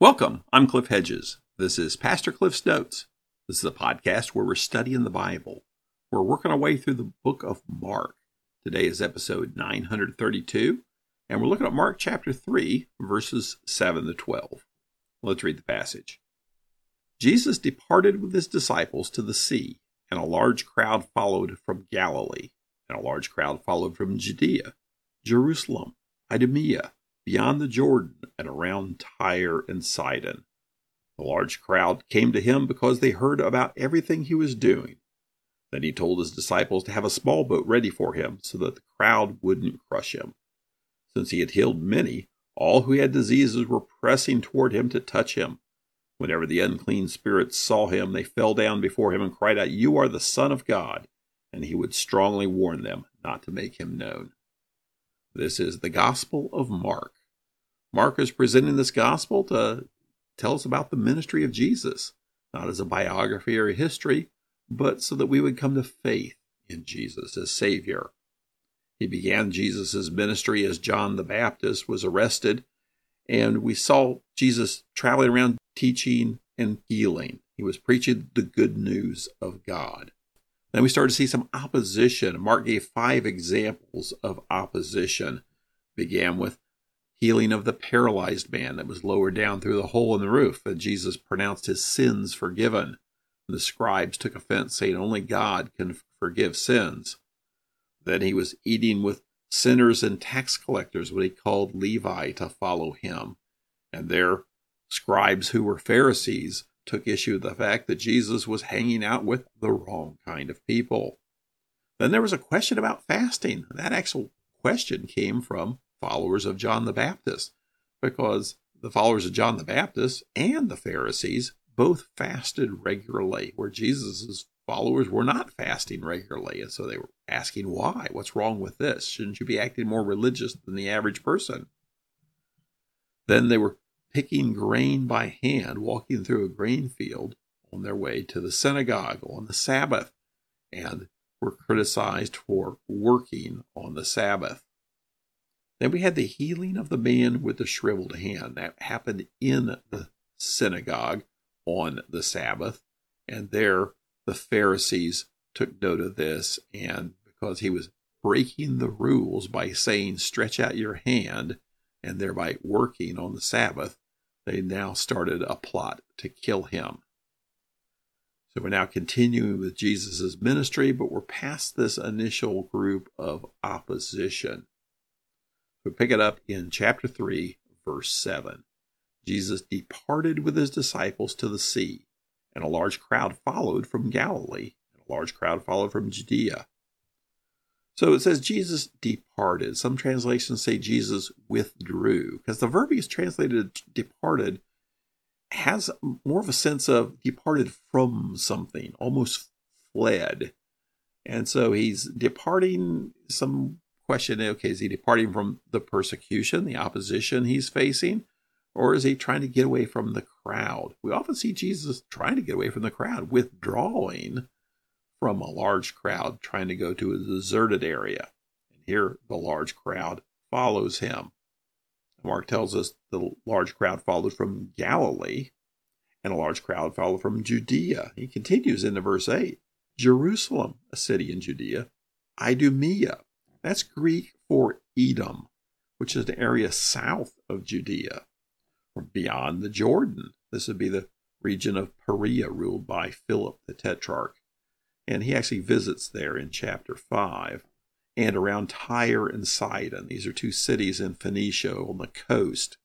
Welcome. I'm Cliff Hedges. This is Pastor Cliff's Notes. This is a podcast where we're studying the Bible. We're working our way through the book of Mark. Today is episode 932, and we're looking at Mark chapter 3, verses 7 to 12. Let's read the passage. Jesus departed with his disciples to the sea, and a large crowd followed from Galilee, and a large crowd followed from Judea, Jerusalem, Idumea, beyond the Jordan and around Tyre and Sidon. The large crowd came to him because they heard about everything he was doing. Then he told his disciples to have a small boat ready for him so that the crowd wouldn't crush him. Since he had healed many, all who had diseases were pressing toward him to touch him. Whenever the unclean spirits saw him, they fell down before him and cried out, You are the Son of God. And he would strongly warn them not to make him known. This is the Gospel of Mark. Mark is presenting this gospel to tell us about the ministry of Jesus, not as a biography or a history, but so that we would come to faith in Jesus as Savior. He began Jesus' ministry as John the Baptist was arrested, and we saw Jesus traveling around teaching and healing. He was preaching the good news of God. Then we started to see some opposition. Mark gave five examples of opposition. Began with healing of the paralyzed man that was lowered down through the hole in the roof, and Jesus pronounced his sins forgiven. The scribes took offense, saying only God can forgive sins. Then he was eating with sinners and tax collectors when he called Levi to follow him. And their scribes, who were Pharisees, took issue with the fact that Jesus was hanging out with the wrong kind of people. Then there was a question about fasting. That actual question came from followers of John the Baptist because the followers of John the Baptist and the Pharisees both fasted regularly, where Jesus' followers were not fasting regularly. And so they were asking why? What's wrong with this? Shouldn't you be acting more religious than the average person? Then they were picking grain by hand, walking through a grain field on their way to the synagogue on the Sabbath, and were criticized for working on the Sabbath. Then we had the healing of the man with the shriveled hand. That happened in the synagogue on the Sabbath. And there the Pharisees took note of this. And because he was breaking the rules by saying, stretch out your hand, and thereby working on the Sabbath, they now started a plot to kill him. So we're now continuing with Jesus' ministry, but we're past this initial group of opposition. We pick it up in chapter 3, verse 7. Jesus departed with his disciples to the sea, and a large crowd followed from Galilee, and a large crowd followed from Judea. So it says Jesus departed. Some translations say Jesus withdrew, because the verb is translated departed has more of a sense of departed from something, almost fled. And so he's departing some question okay, is he departing from the persecution, the opposition he's facing, or is he trying to get away from the crowd? We often see Jesus trying to get away from the crowd, withdrawing from a large crowd, trying to go to a deserted area. And here the large crowd follows him. Mark tells us the large crowd followed from Galilee, and a large crowd followed from Judea. He continues into verse 8 Jerusalem, a city in Judea, Idumea, that's Greek for Edom, which is the area south of Judea, or beyond the Jordan. This would be the region of Perea ruled by Philip the Tetrarch. And he actually visits there in chapter 5 and around Tyre and Sidon. These are two cities in Phoenicia on the coast,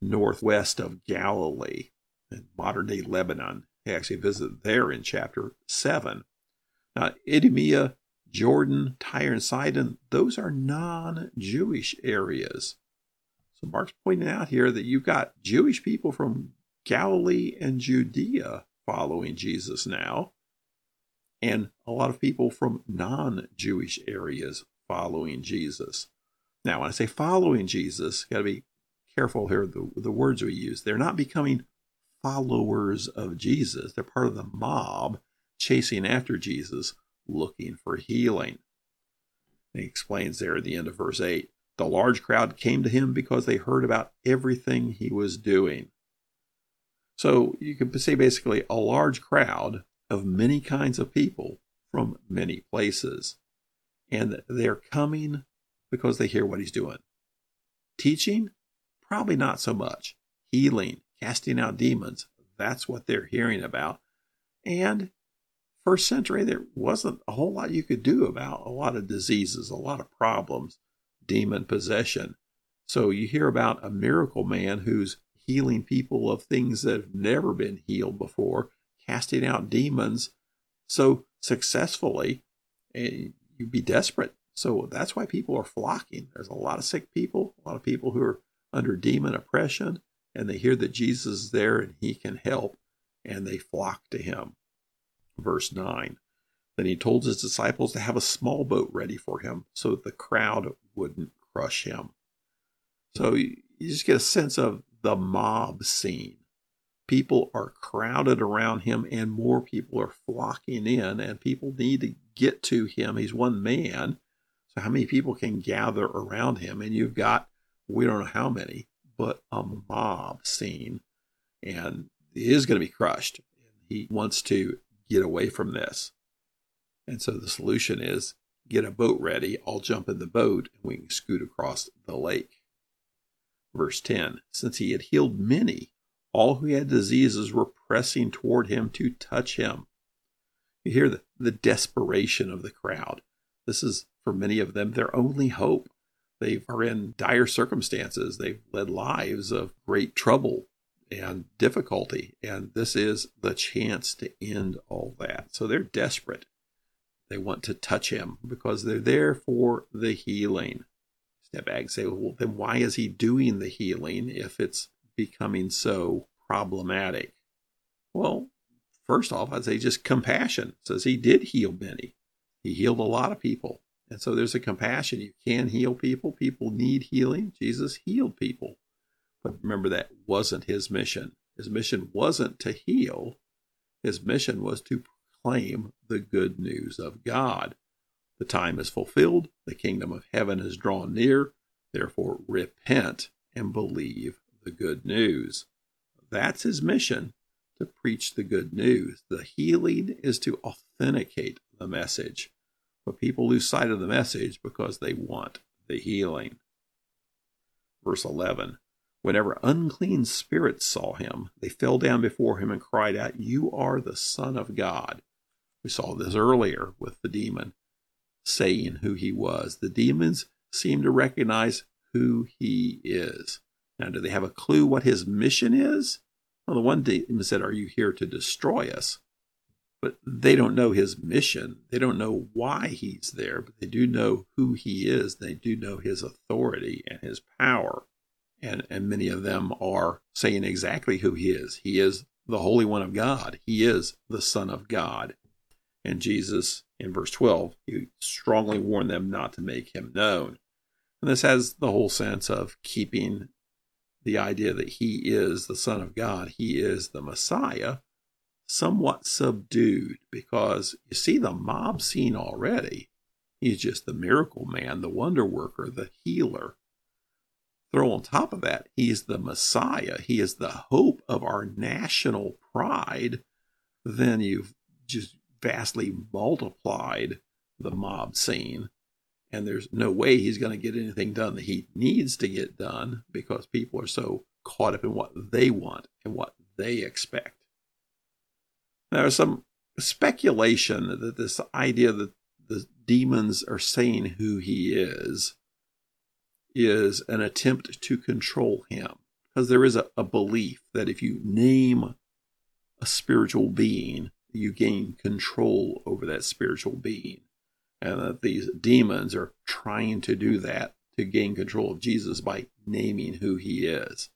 northwest of Galilee in modern day Lebanon. He actually visited there in chapter 7. Now, Idumea Jordan, Tyre, and Sidon, those are non Jewish areas. So Mark's pointing out here that you've got Jewish people from Galilee and Judea following Jesus now, and a lot of people from non Jewish areas following Jesus. Now, when I say following Jesus, got to be careful here the, the words we use. They're not becoming followers of Jesus, they're part of the mob chasing after Jesus looking for healing. And he explains there at the end of verse 8 the large crowd came to him because they heard about everything he was doing. So you can say basically a large crowd of many kinds of people from many places. And they're coming because they hear what he's doing. Teaching? Probably not so much. Healing, casting out demons, that's what they're hearing about. And first century, there wasn't a whole lot you could do about a lot of diseases, a lot of problems, demon possession. So you hear about a miracle man who's healing people of things that have never been healed before, casting out demons so successfully, and you'd be desperate. So that's why people are flocking. There's a lot of sick people, a lot of people who are under demon oppression, and they hear that Jesus is there and he can help, and they flock to him. Verse 9 Then he told his disciples to have a small boat ready for him so that the crowd wouldn't crush him. So you just get a sense of the mob scene. People are crowded around him, and more people are flocking in, and people need to get to him. He's one man. So, how many people can gather around him? And you've got, we don't know how many, but a mob scene. And he is going to be crushed. He wants to get away from this. And so the solution is get a boat ready. I'll jump in the boat and we can scoot across the lake. Verse 10 Since he had healed many, all who had diseases were pressing toward him to touch him. You hear the, the desperation of the crowd. This is, for many of them, their only hope. They are in dire circumstances. They've led lives of great trouble and difficulty. And this is the chance to end all that. So they're desperate. They want to touch him because they're there for the healing. Step back and say, well, then why is he doing the healing if it's becoming so problematic? Well, first off, I'd say just compassion. Says he did heal many. He healed a lot of people. And so there's a compassion. You can heal people. People need healing. Jesus healed people. But remember, that wasn't his mission. His mission wasn't to heal, his mission was to proclaim the good news of God. The time is fulfilled, the kingdom of heaven is drawn near. Therefore, repent and believe the good news. That's his mission to preach the good news. The healing is to authenticate the message. But people lose sight of the message because they want the healing. Verse 11 Whenever unclean spirits saw him, they fell down before him and cried out, You are the Son of God. We saw this earlier with the demon saying who he was. The demons seem to recognize who he is. Now, do they have a clue what his mission is? Well, the one demon said, Are you here to destroy us? but they don't know his mission. They don't know why he's there, but they do know who he is. They do know his authority and his power. And, and many of them are saying exactly who he is. He is the Holy One of God. He is the Son of God. And Jesus, in verse 12, he strongly warned them not to make him known. And this has the whole sense of keeping the idea that he is the Son of God, he is the Messiah, somewhat subdued because you see the mob scene already. He's just the miracle man, the wonder worker, the healer. Throw on top of that, he's the Messiah. He is the hope of our national pride. Then you've just vastly multiplied the mob scene. And there's no way he's going to get anything done that he needs to get done because people are so caught up in what they want and what they expect. There's some speculation that this idea that the demons are saying who he is is an attempt to control him. Because there is a, a belief that if you name a spiritual being, you gain control over that spiritual being. And that these demons are trying to do that to gain control of Jesus by naming who he is.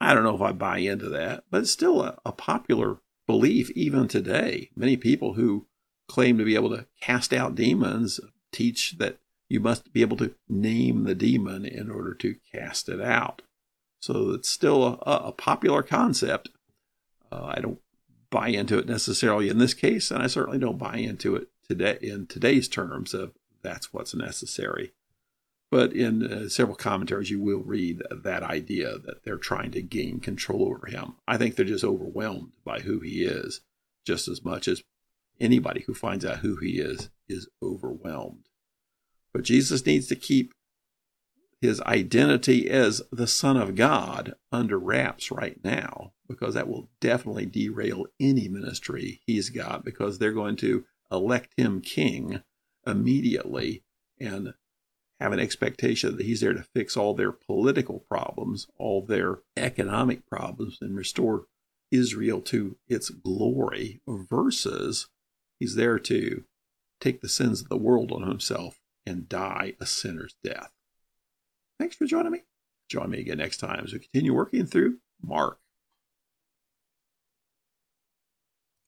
I don't know if I buy into that, but it's still a, a popular belief even today. Many people who claim to be able to cast out demons teach that you must be able to name the demon in order to cast it out. So it's still a, a popular concept. Uh, I don't buy into it necessarily in this case, and I certainly don't buy into it today in today's terms of that's what's necessary. But in uh, several commentaries, you will read that idea that they're trying to gain control over him. I think they're just overwhelmed by who he is, just as much as anybody who finds out who he is is overwhelmed. But Jesus needs to keep his identity as the Son of God under wraps right now, because that will definitely derail any ministry he's got, because they're going to elect him king immediately and have an expectation that he's there to fix all their political problems, all their economic problems, and restore Israel to its glory, versus he's there to take the sins of the world on himself and die a sinner's death. Thanks for joining me. Join me again next time as we continue working through Mark.